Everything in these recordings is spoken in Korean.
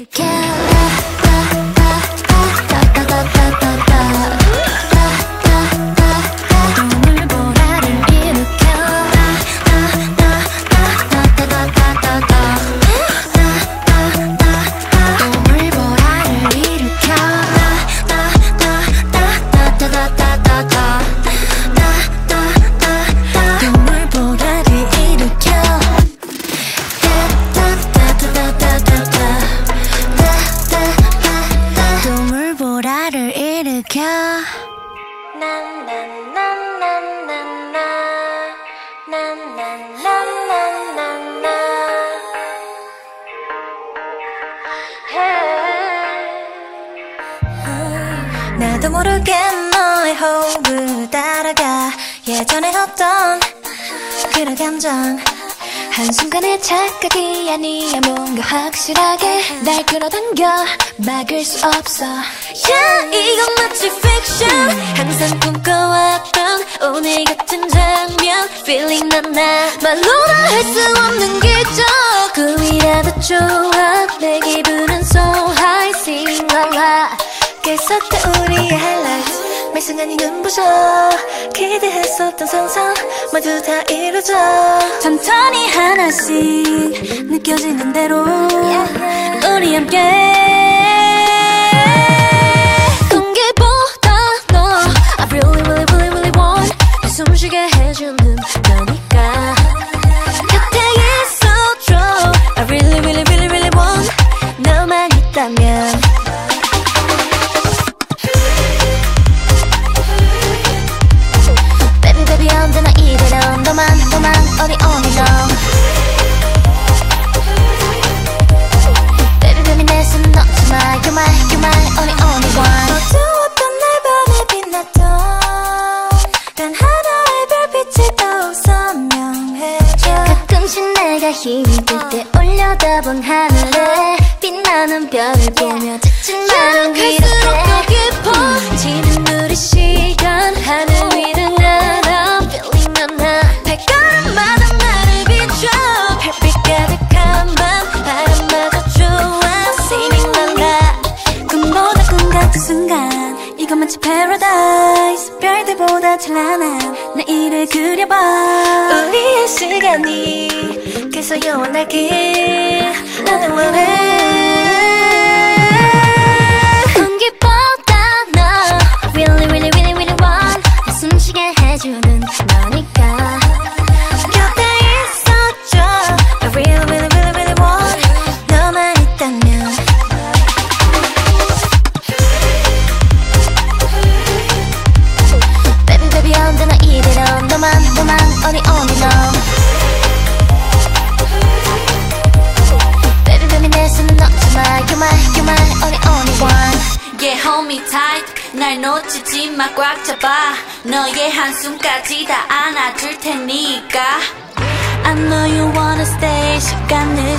care. 수 없어. Yeah 이건 마치 fiction. 항상 꿈꿔왔던 오늘 같은 장면. Feeling 난 나말로나 할 수 없는 기적 꿈이라도 좋아. 내 기분은 so high sing la la. 계속돼 우리의 highlights 매 순간이 눈부셔. 기대했었던 상상 모두 다 이루어져. 천천히 하나씩 느껴지는 대로 yeah. 우리 함께. really really really really want 숨쉬게 해주는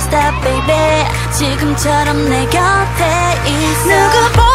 stop baby. 지금처럼 내 곁에 있어. 누구보다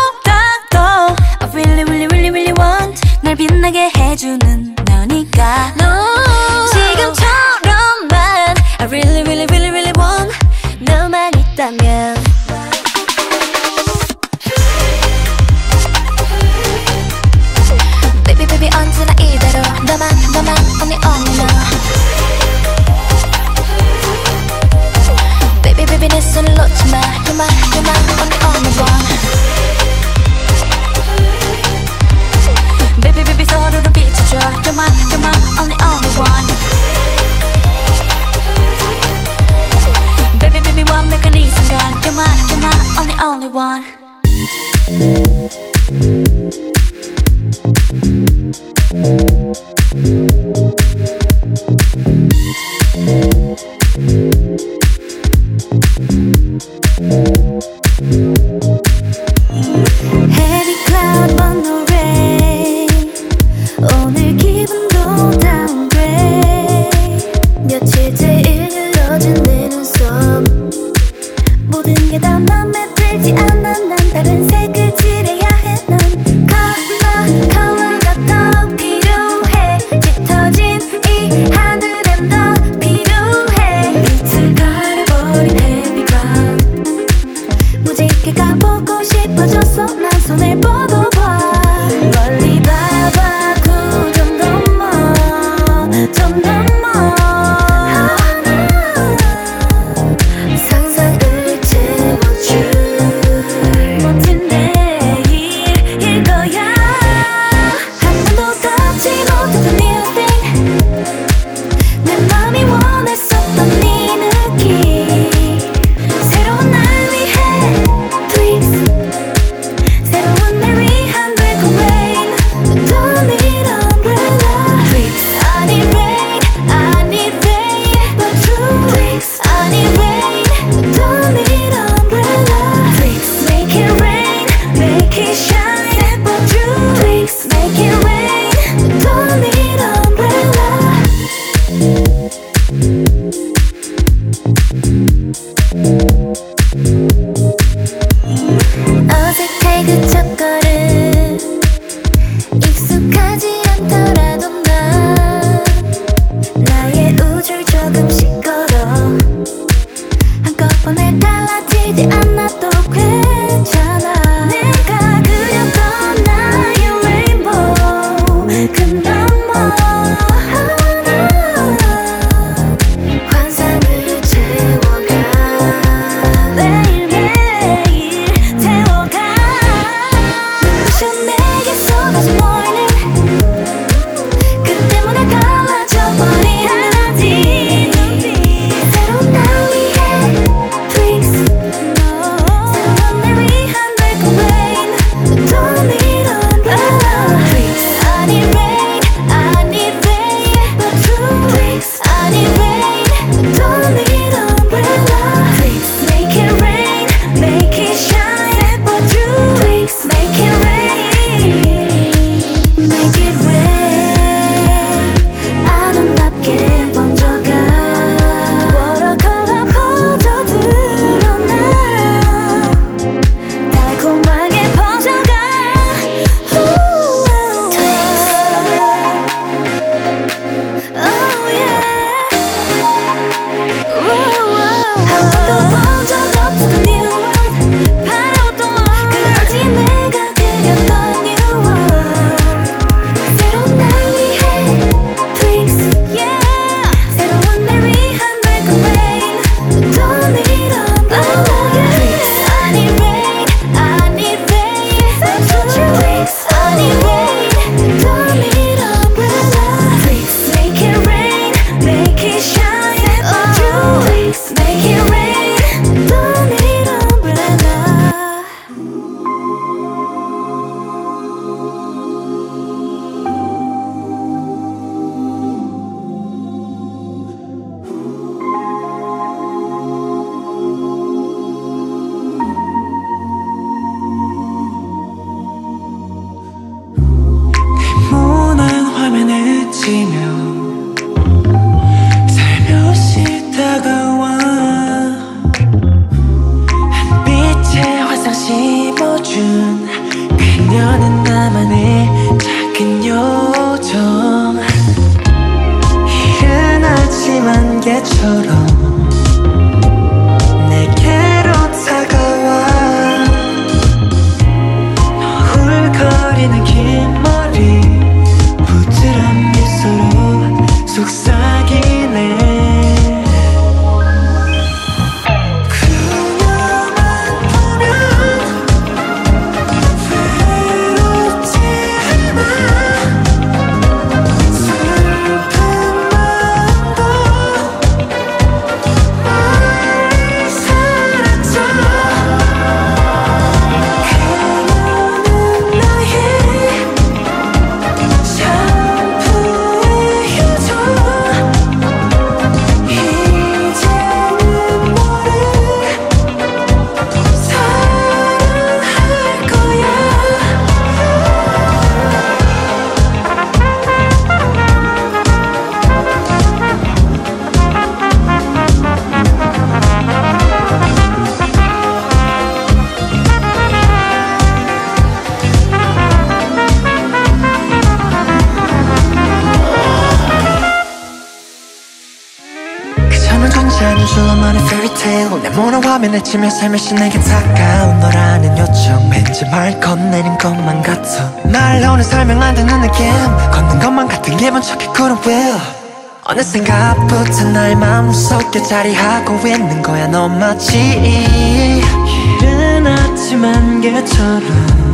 밤에 내치며 살며시 내게 다가온 너라는 요청. 왠지 말 건네는 것만 같아. 날 오는 설명 안 되는 느낌. 걷는 것만 같은 기분 척해 그런 will 어느 생각부터 날 마음속에 자리하고 있는 거야 너 마치 이른 아침 안개처럼.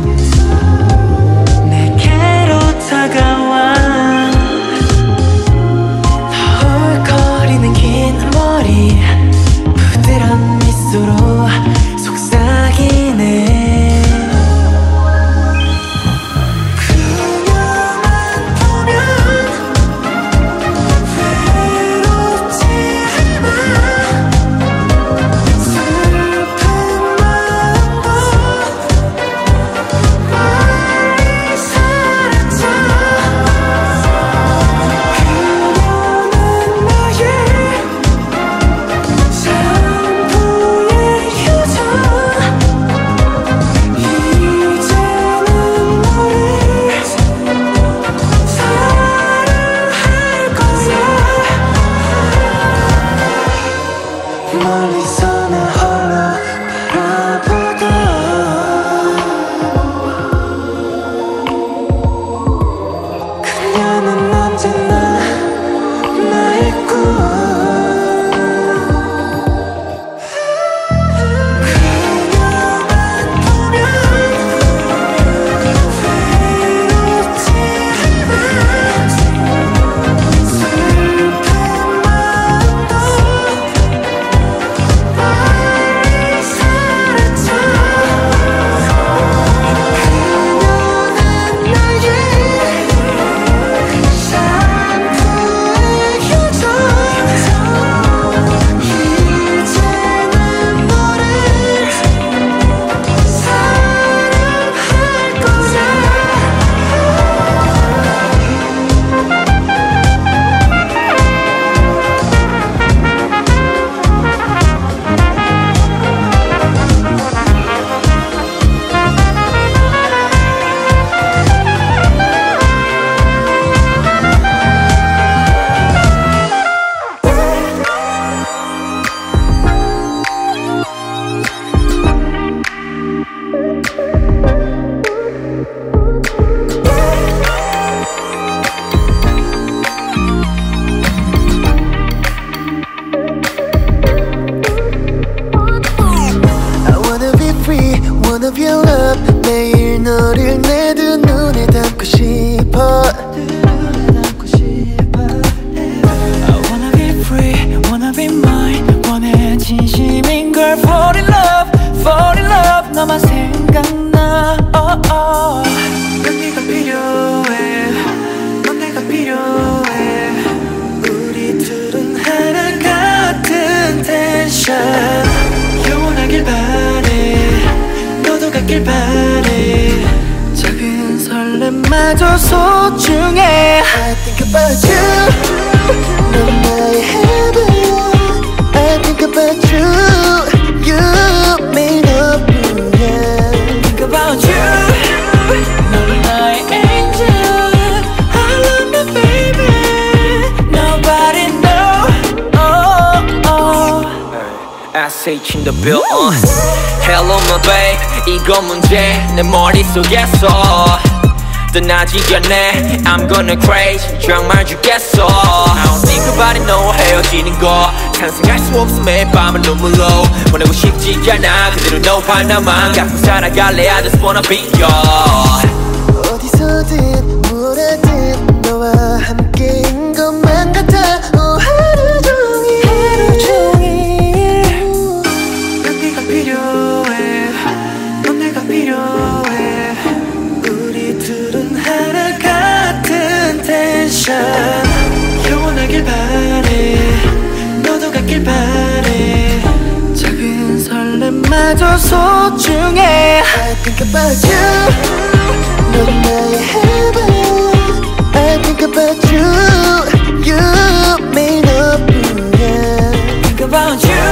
SH in the bill uh. Hello my babe 이거 문제 내 머릿속에서 떠나지 않네 I'm gonna crazy 정말 죽겠어 I don't think about it no 헤어지는 거 상상할 수 없어 매일 밤은 눈물로 보내고 싶지 않아 그대로 너와 나만 갖고 살아갈래 I just wanna be yours 소중해 I think about you 넌 나의 heaven I think about you You mean up yeah. Think about you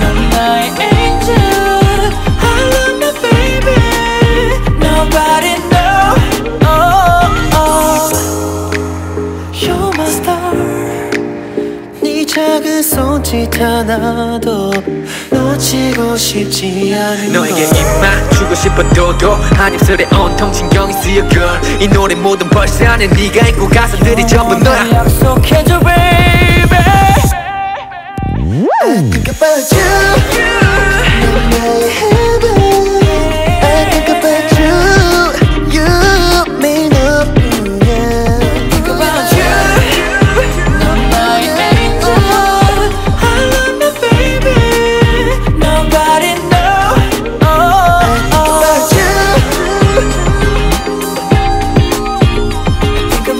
넌 나의 angel I love you baby Nobody know oh, oh. You're my star 네 작은 손짓 하나도 놓치고 싶지 않은 너에게 걸. 입 맞추고 싶어도 한 입술에 온통 신경이 쓰여 girl. 이 노래 모든 벌스 안에 네가 있고 가사들이 전부 너야. 약속해줘 baby. I think about you. 넌 나의 heaven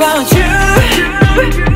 about you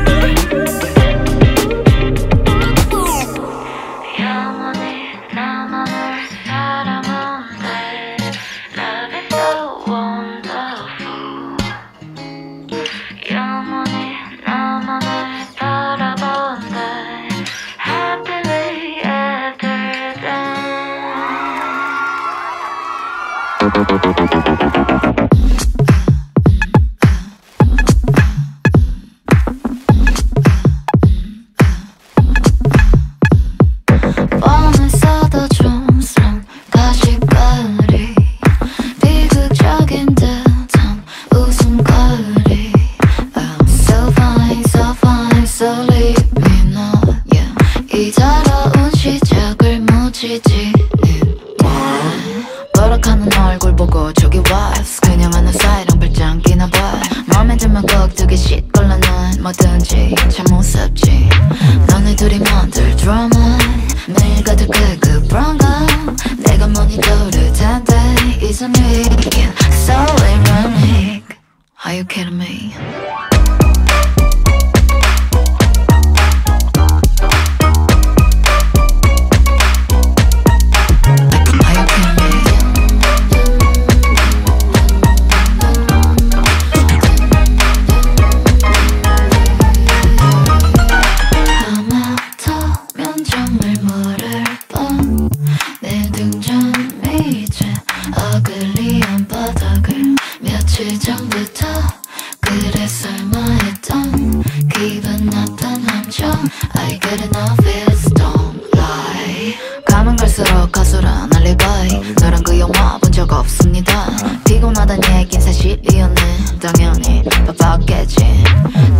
바빴겠지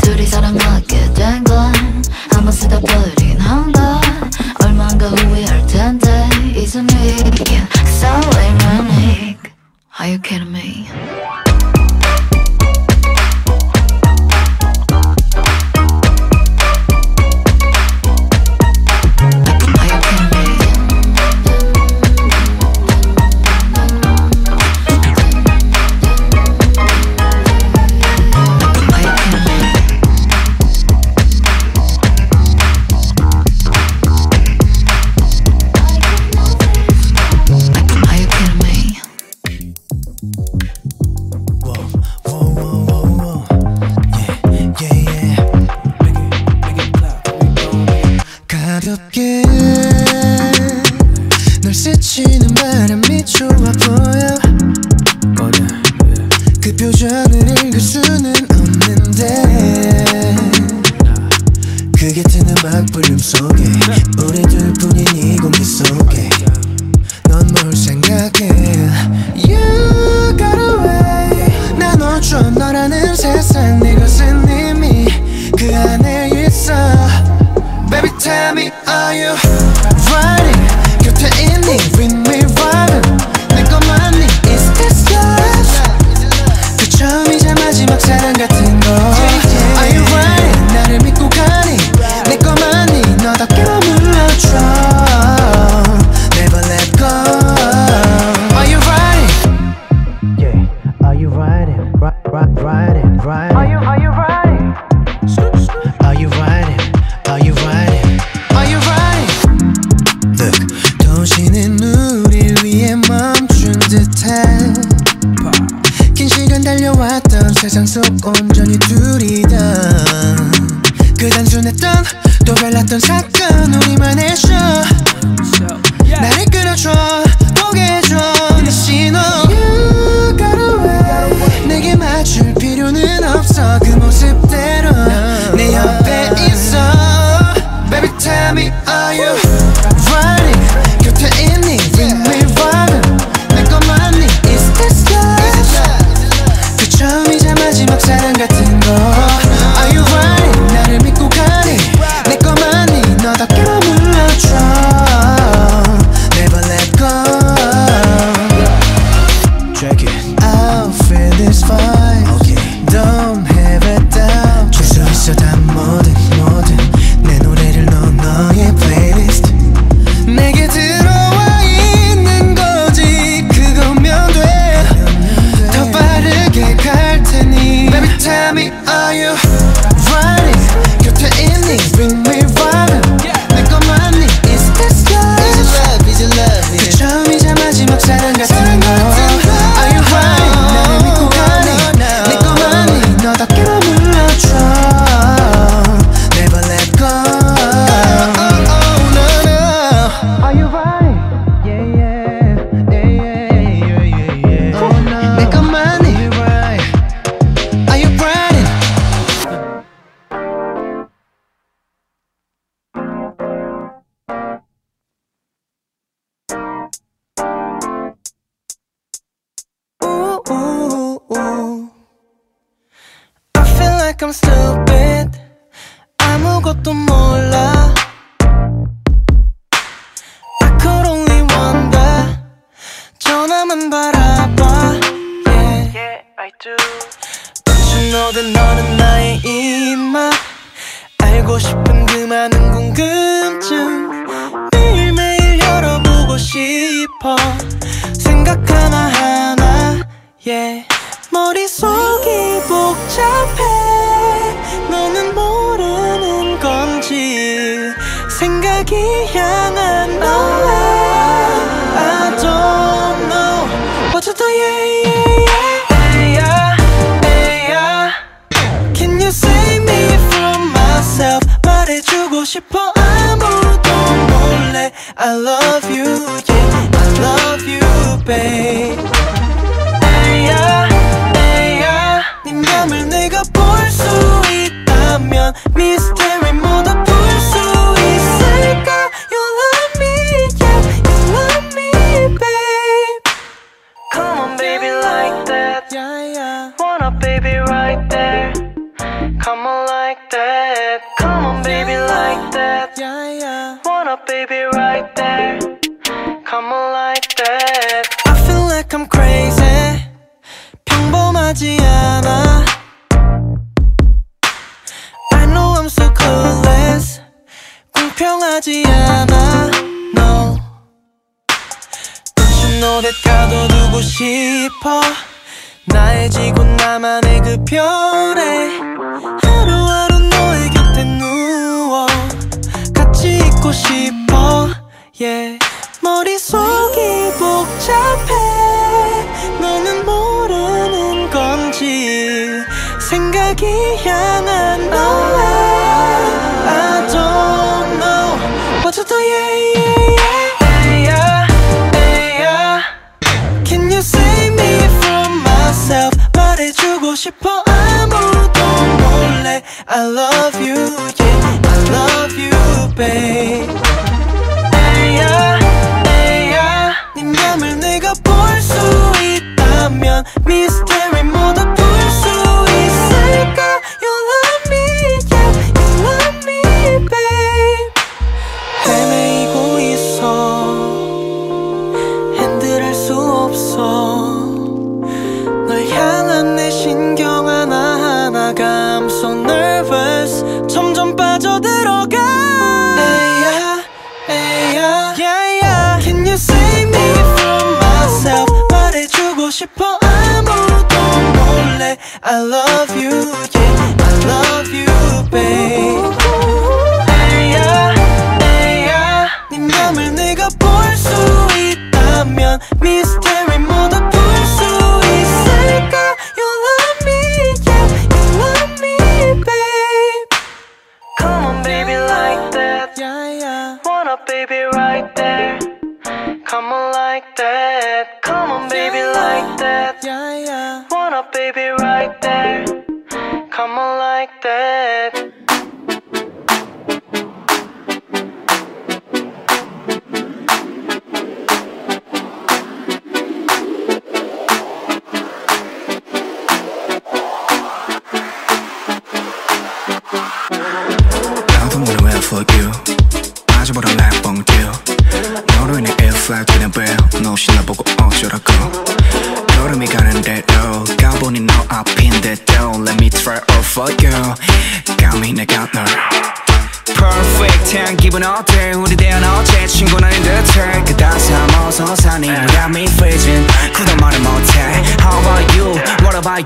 둘이 사랑하게 된건 한번 쓰다 버린 세상 속 온전히 둘이다. 그 단순했던 또 달랐던 사건 우리만의 셔 너는 너든 너는 나의 이마. 알고 싶은 그 많은 궁금증. 매일매일 열어보고 싶어. 생각 하나하나 yeah. 머릿속이 복잡해. 너는 모르는 건지 생각이야 싶어. 나의 지구 나만의 그 별에 하루하루 너의 곁에 누워 같이 있고 싶어. Yeah. 머릿속이 복잡해. 너는 모르는 건지 생각이야 싶어 아무도 몰래 I love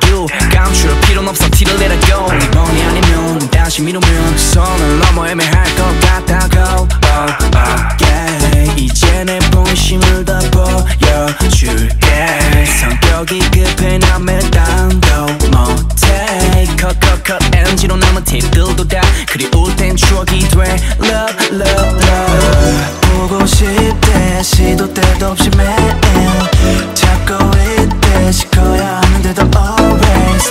do 감출 필요는 없어 티를 let it go. 이번이 아니면 다시 미루면 그 선을 넘어 애매할 것 같다고. Oh, oh, yeah. 이제 내 자존심을 다 보여줄게. 성격이 급해 남의 딴도 못해. 컷컷컷 NG로 남은 팁들도 다 그리울 땐 추억이 돼. Love love love. 보고 싶대 시도 때도 없이 매일 찾고 있대. 시켜야 하는데도 always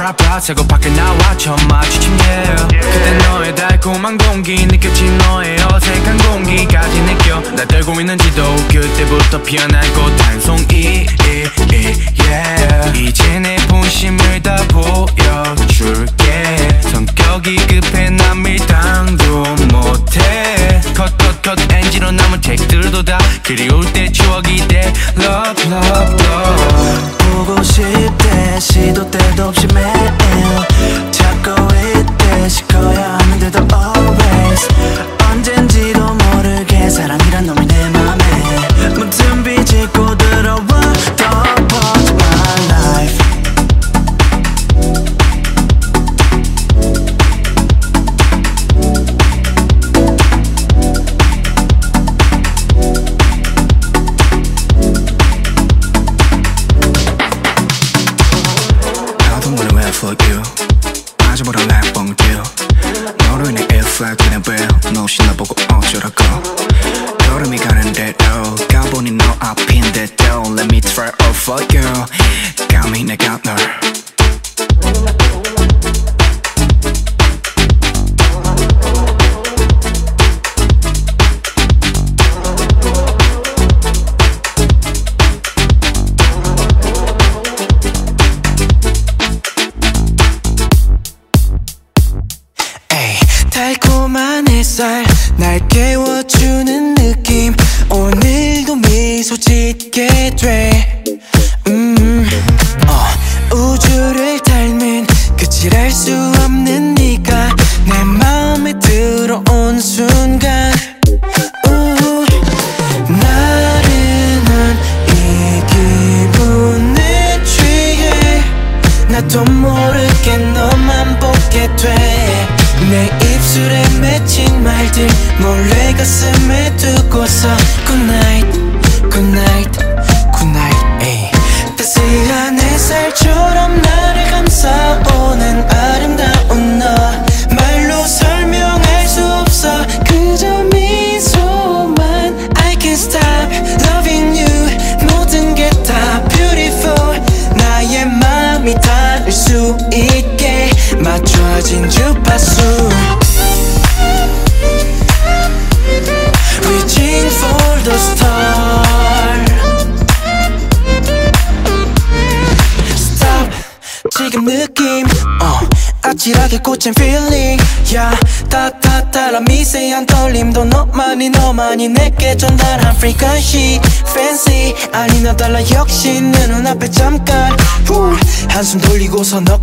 브라 브라 새고 밖에 나와 처음 마주친 y 그때 너의 달콤한 공기 느껴진 너의 어색한 공기까지 느껴. 나 떨고 있는지도 그때부터 피어날 꽃 단송이 yeah. 이제 내 본심을 다 보여줄게. 성격이 급해 남 밀당도 못해. 컷컷컷 엔지로 남은 책들도 다 그리울 때 추억이 돼. Love love love. 보고 싶대 시도 때도 없이 매 언젠지도 모르게 사랑이란 놈이 내 맘에. 문틈 비지고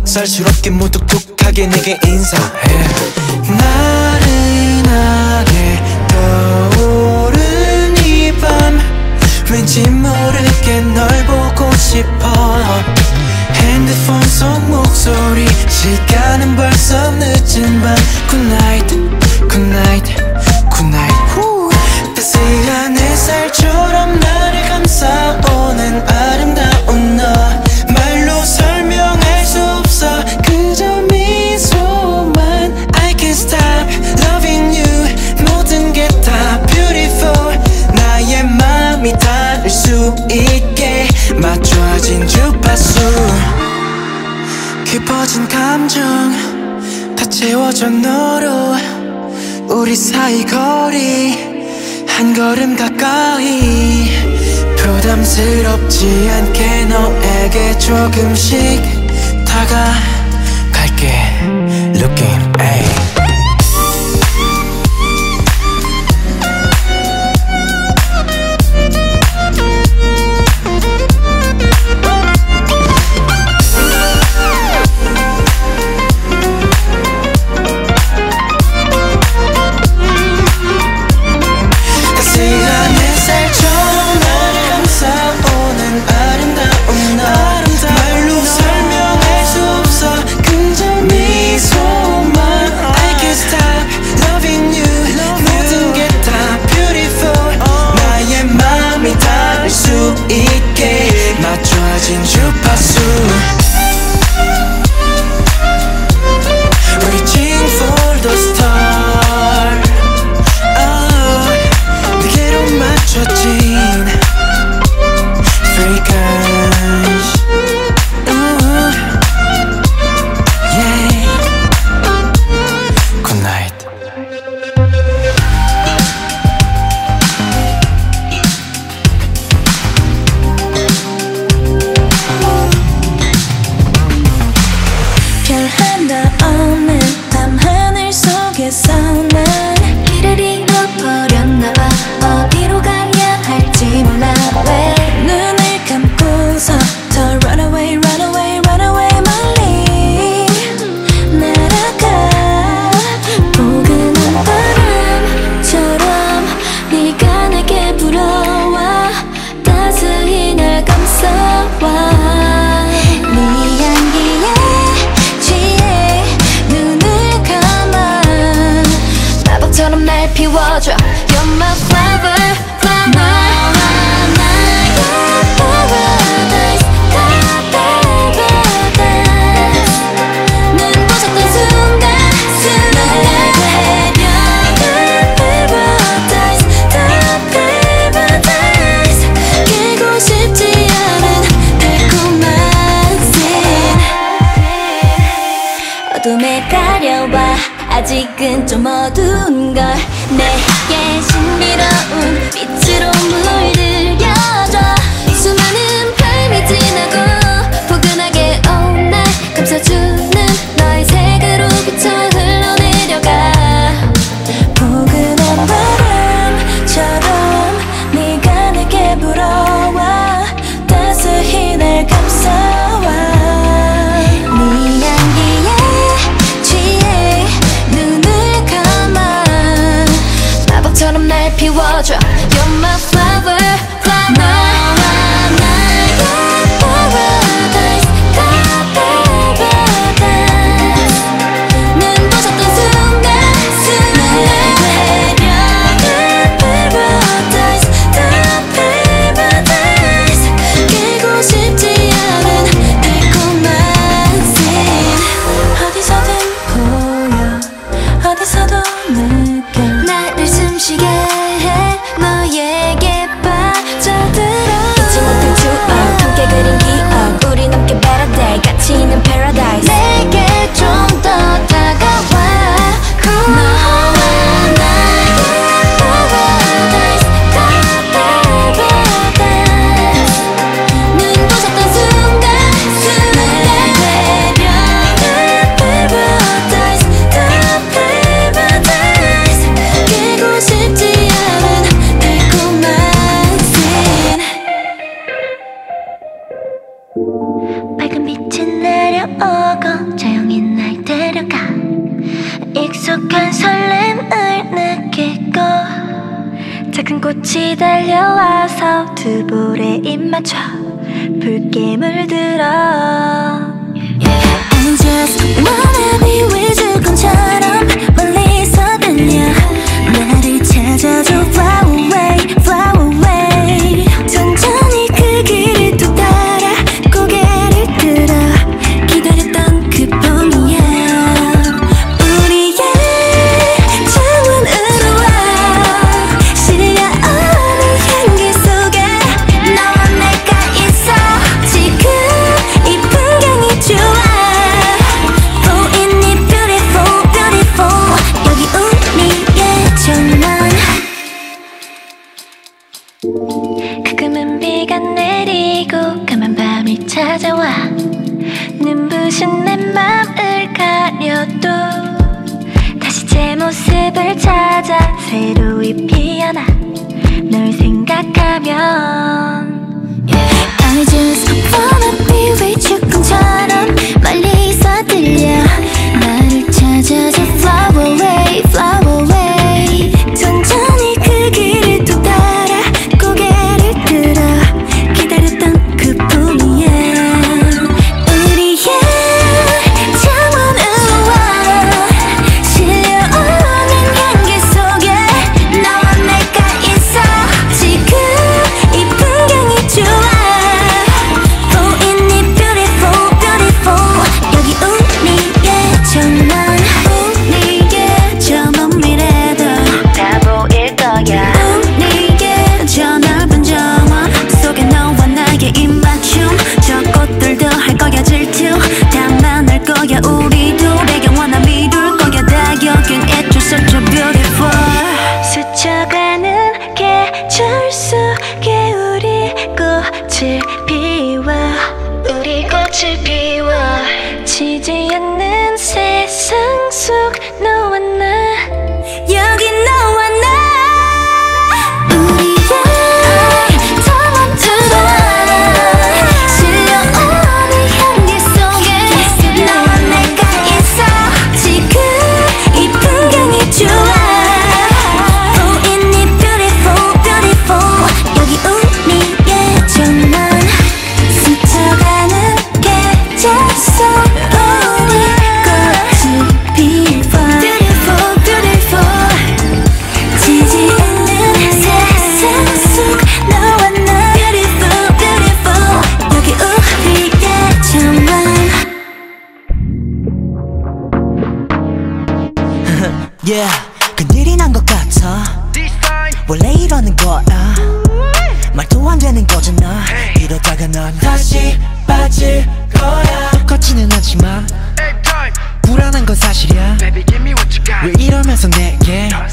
살수록 걸음 가까이 부담스럽지 않게 너에게 조금씩 다가 the only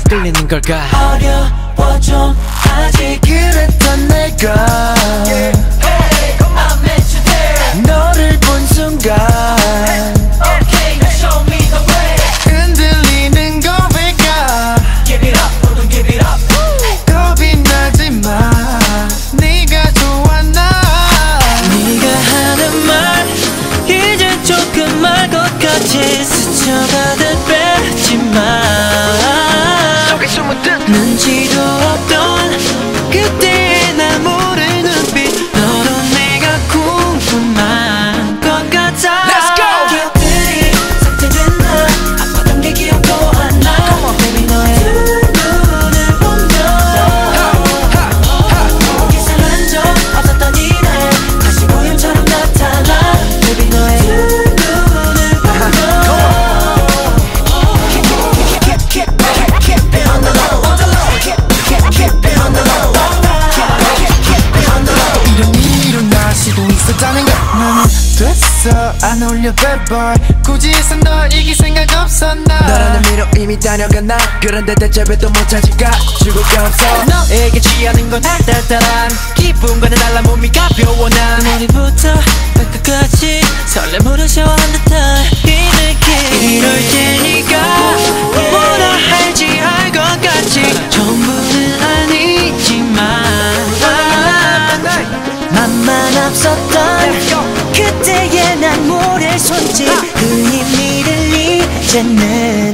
끌리는 걸까? 어려 걸 굳이 해서 널 이길 생각 없었나 너라는 미로 이미 다녀가 나. 그런데 대체 왜 또 못 찾을까? 죽을 게 없어. 너에게 취하는 건 달달달한 기쁨과는 달라 몸이 가벼워 난. 머리부터 발끝까지 설렘으로 샤워한 듯한 이 느낌 이럴 때 네가 뭐라 할지 알 것 같지 전부는 아니지만 없었던 그때의 난 모를 손짓 흔히 미를 이제는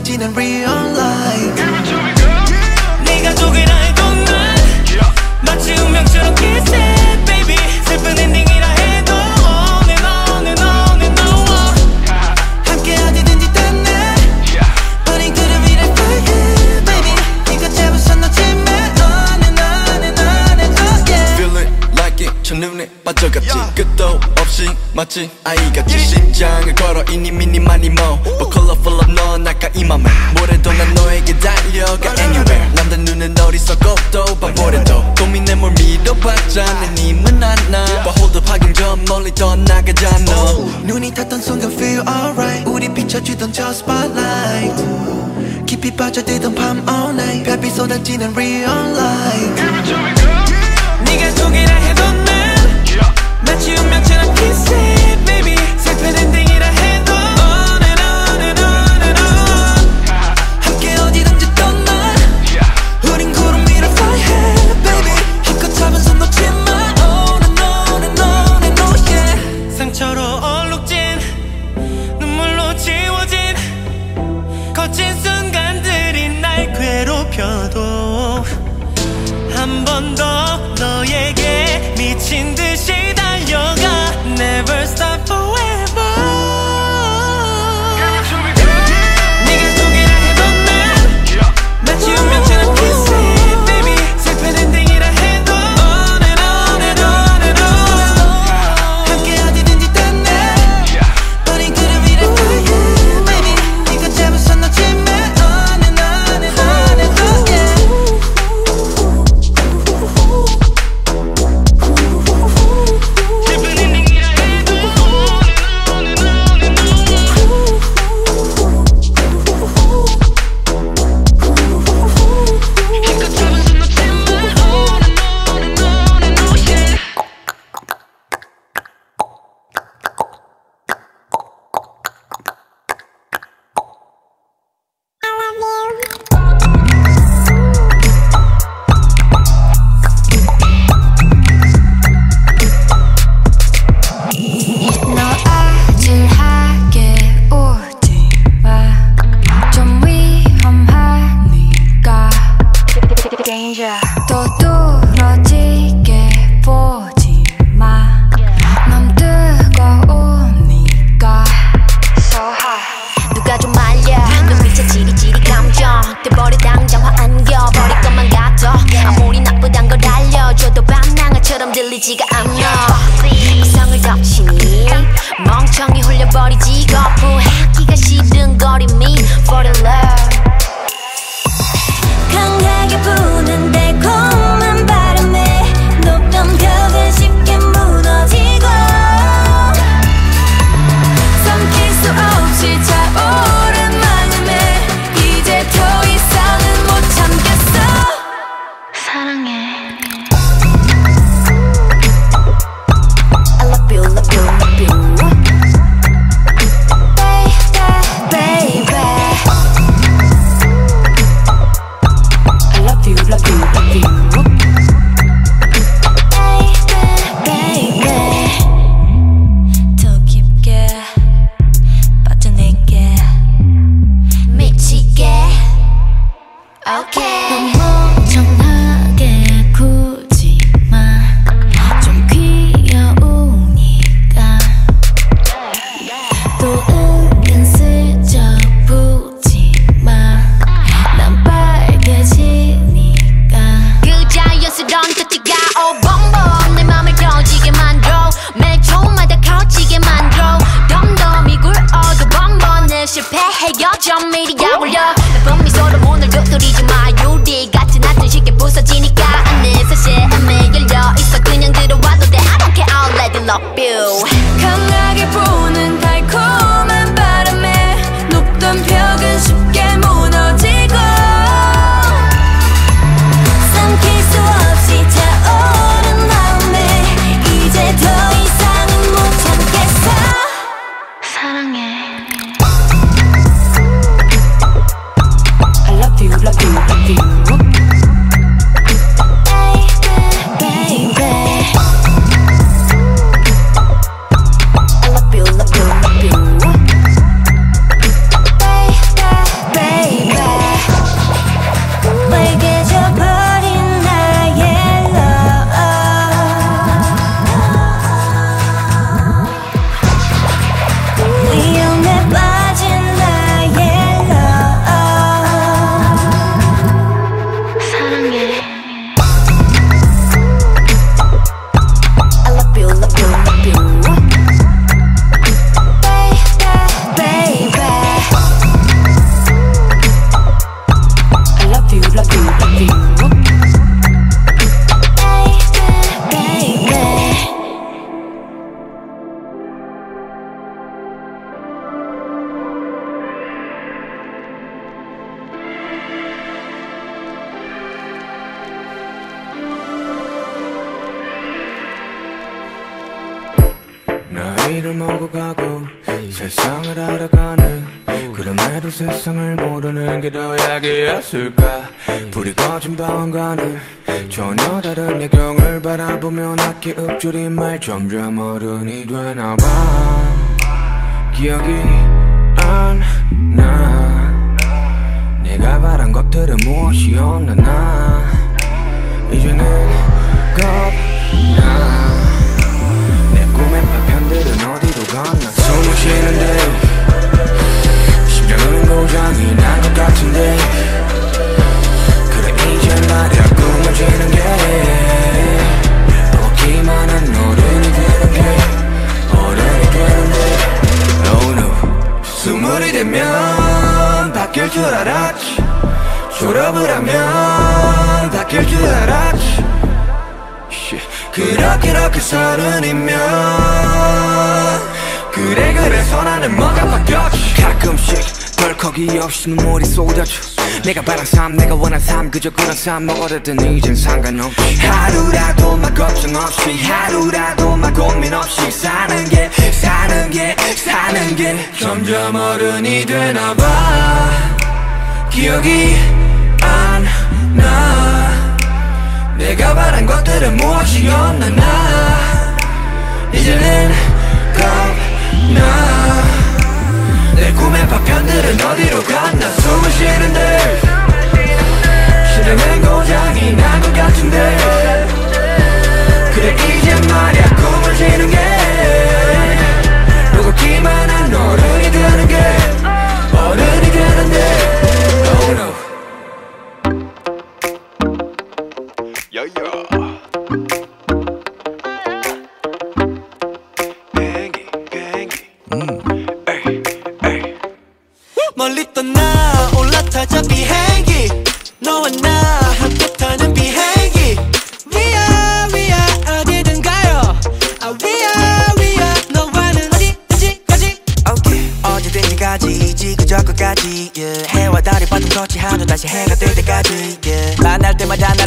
imagine and real life 맞지? 아이같이 심장을 걸어 이니 미니 마니 뭐. But colorful of 넌 아까 이 맘에. 뭐래도 난 너에게 달려가 anywhere. 남들 눈은 어리석어도 바보래도. 고민에 뭘 믿어봤자 내 님은 안나. But hold up 하긴 좀 멀리 떠나가잖아. 눈이 탔던 순간 feel alright. 우리 비춰주던 저 spotlight. 깊이 빠져들던 밤 all night. 별빛 쏟아지는 real light Give it to me girl. 네가 속이라 해도 난 마치 운명처럼 키스해 그럼에도 세상을 모르는 게 더 약이었을까? 불이 꺼진 방안과는 전혀 다른 내경을 바라보며 낮게 읊조린 말 점점 어른이 되나봐. 기억이 안 나. 내가 바란 것들은 무엇이었나 나? 이제는 겁나. 내 꿈의 파편들은 어디로 갔나? 숨을 쉬는데 고장이 난 것 같은데. 그래 이제 말야 꿈을 지는 게. 오기만 한 어른이 되는 게. 어른이 되는데 Oh no 스물이 되면 바뀔 줄 알았지. 졸업을 하면 바뀔 줄 알았지. 그렇게 그렇게 서른이면. 그래 그래서 나는 뭐가 바뀌었지. 가끔씩 덜컥이 없이 눈물이 쏟아져 내가 바란 삶 내가 원한 삶 그저 그런 삶 어렸든 이젠 상관없이 하루라도 막 걱정 없이 하루라도 막 고민 없이 사는 게 사는 게 사는 게 점점 어른이 되나 봐. 기억이 안 나. 내가 바란 것들은 무엇이었나 나. 이제는 겁나 내 꿈의 파편들은 어디로 갔나? 숨을 쉬는데. 심장은 고장이 난 것 같은데. 그래 이제 말야 꿈을 지는 게. 무겁기만 한 어른이 되는 게 멀리 떠나 올라타자 비행기. 너와 나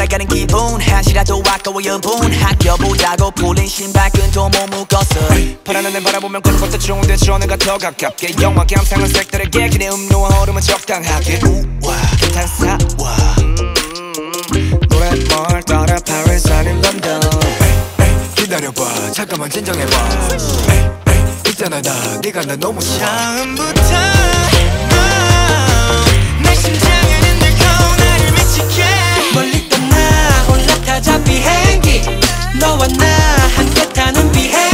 날아가는 기분. 한시라도 아까워 연분. 아껴보자고 풀린 신발끈 도 못 묶었어. 파란 하늘 바라보면 걸음부터 좋은데 전해가 더 가깝게. 영화 감상은 색다르게 그네 음료와 얼음은 적당하게. 우와. 탄사와. 노랫말 따라 Paris 아닌 런던 기다려봐. 잠깐만 진정해봐. 있잖아. 나 네가 나 너무 좋아 처음부터 올라타자 비행기. 너와 나 함께 타는 비행기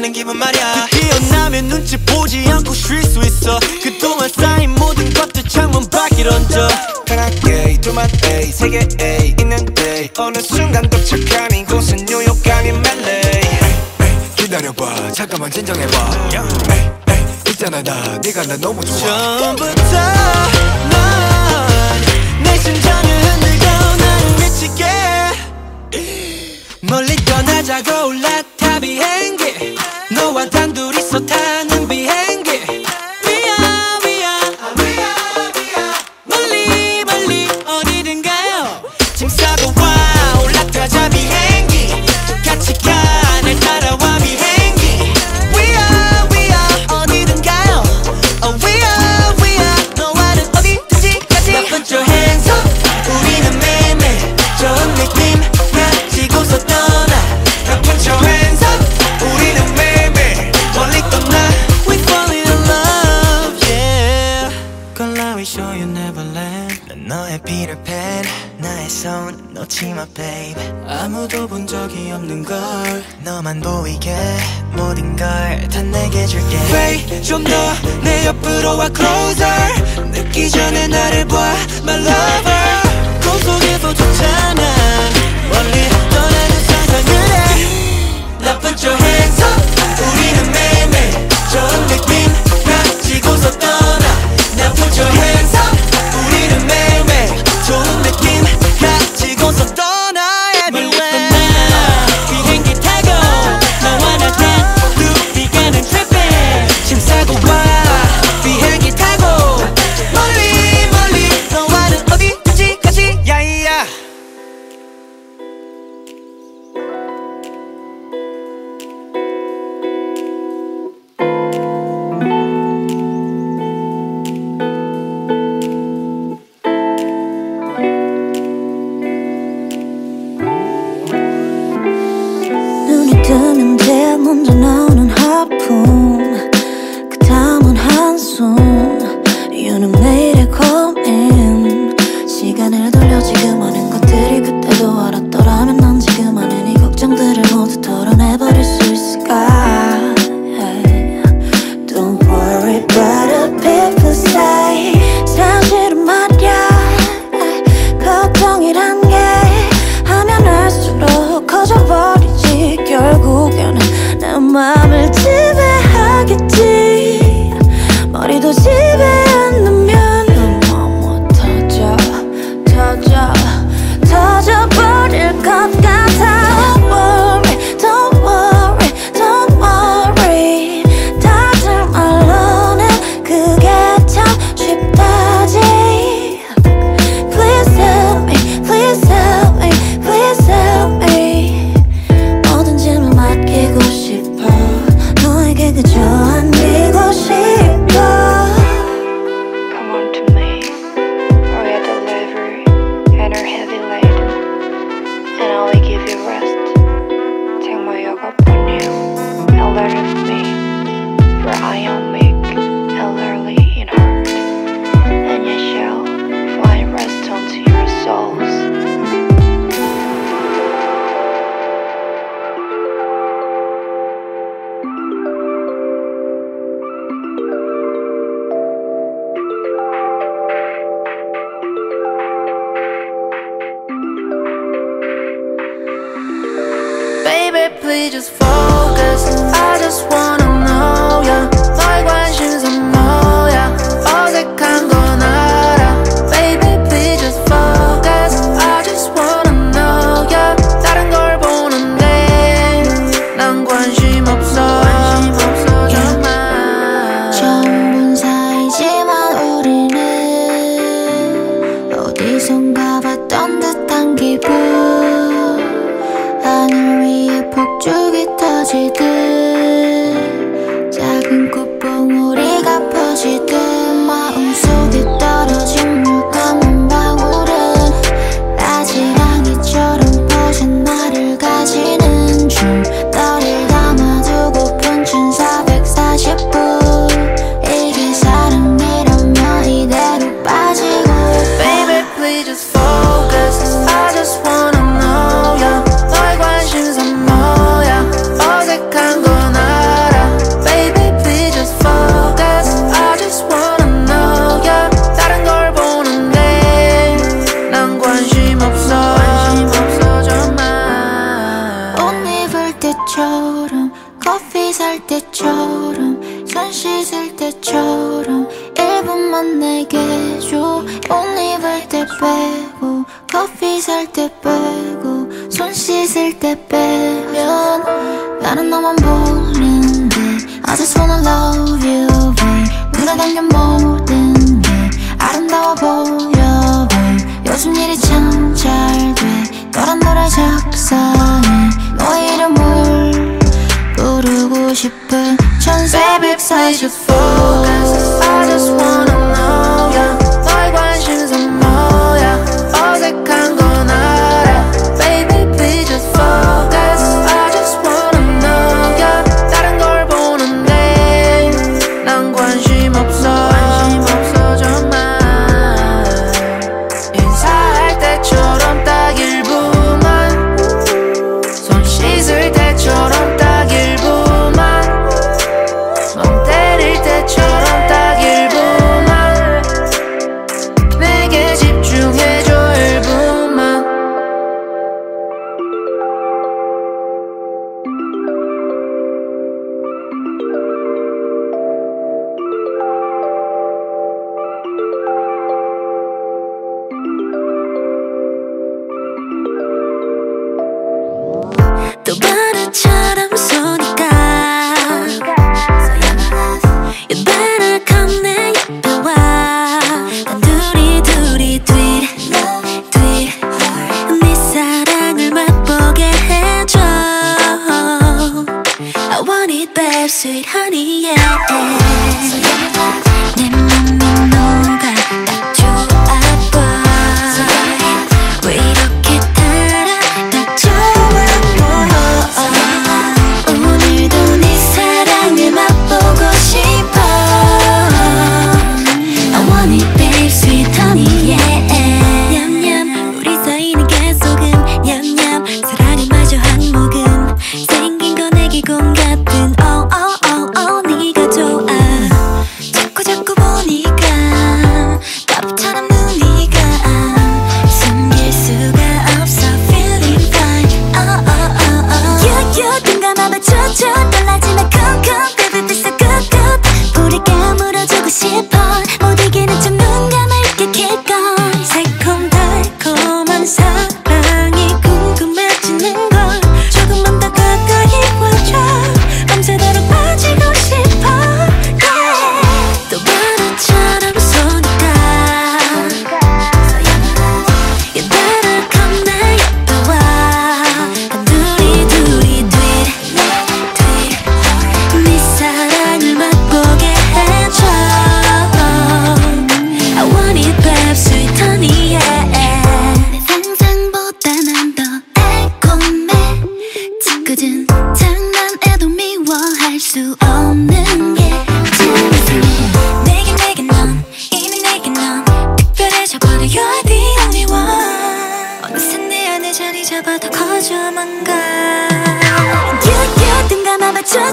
되는 기분 말이야. 그 뛰어나면 눈치 보지 않고 쉴 수 있어. 그동안 쌓인 모든 것들 창문 밖에 던져 편하게 두만 A 세계 A 있는데. 어느 순간 도착한 이곳은 뉴욕 아닌 멜레 기다려봐. 잠깐만 진정해봐. 에이, 에이, 있잖아 나. 네가 나 너무 좋아. 처음부터 넌내 심장을 흔들고 난 미치게. 멀리 떠나자고. 모든 걸 다 내게 줄게. Wait 좀더 내 옆으로 와 close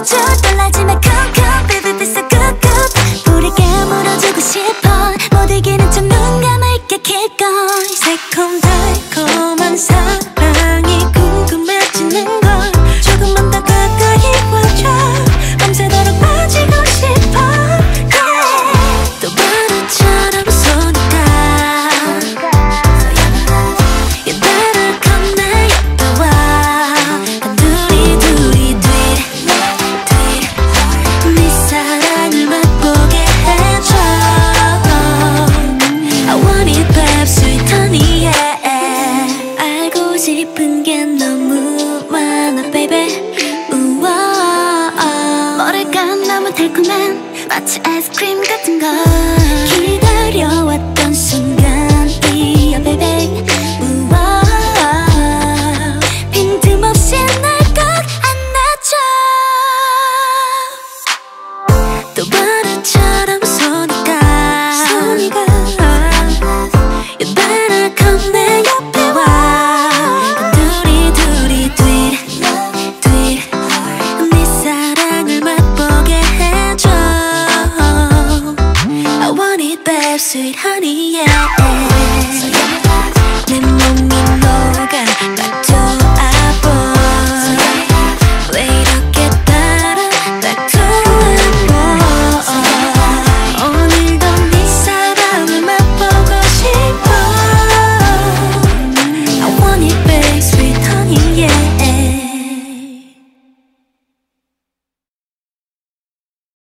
뜬감하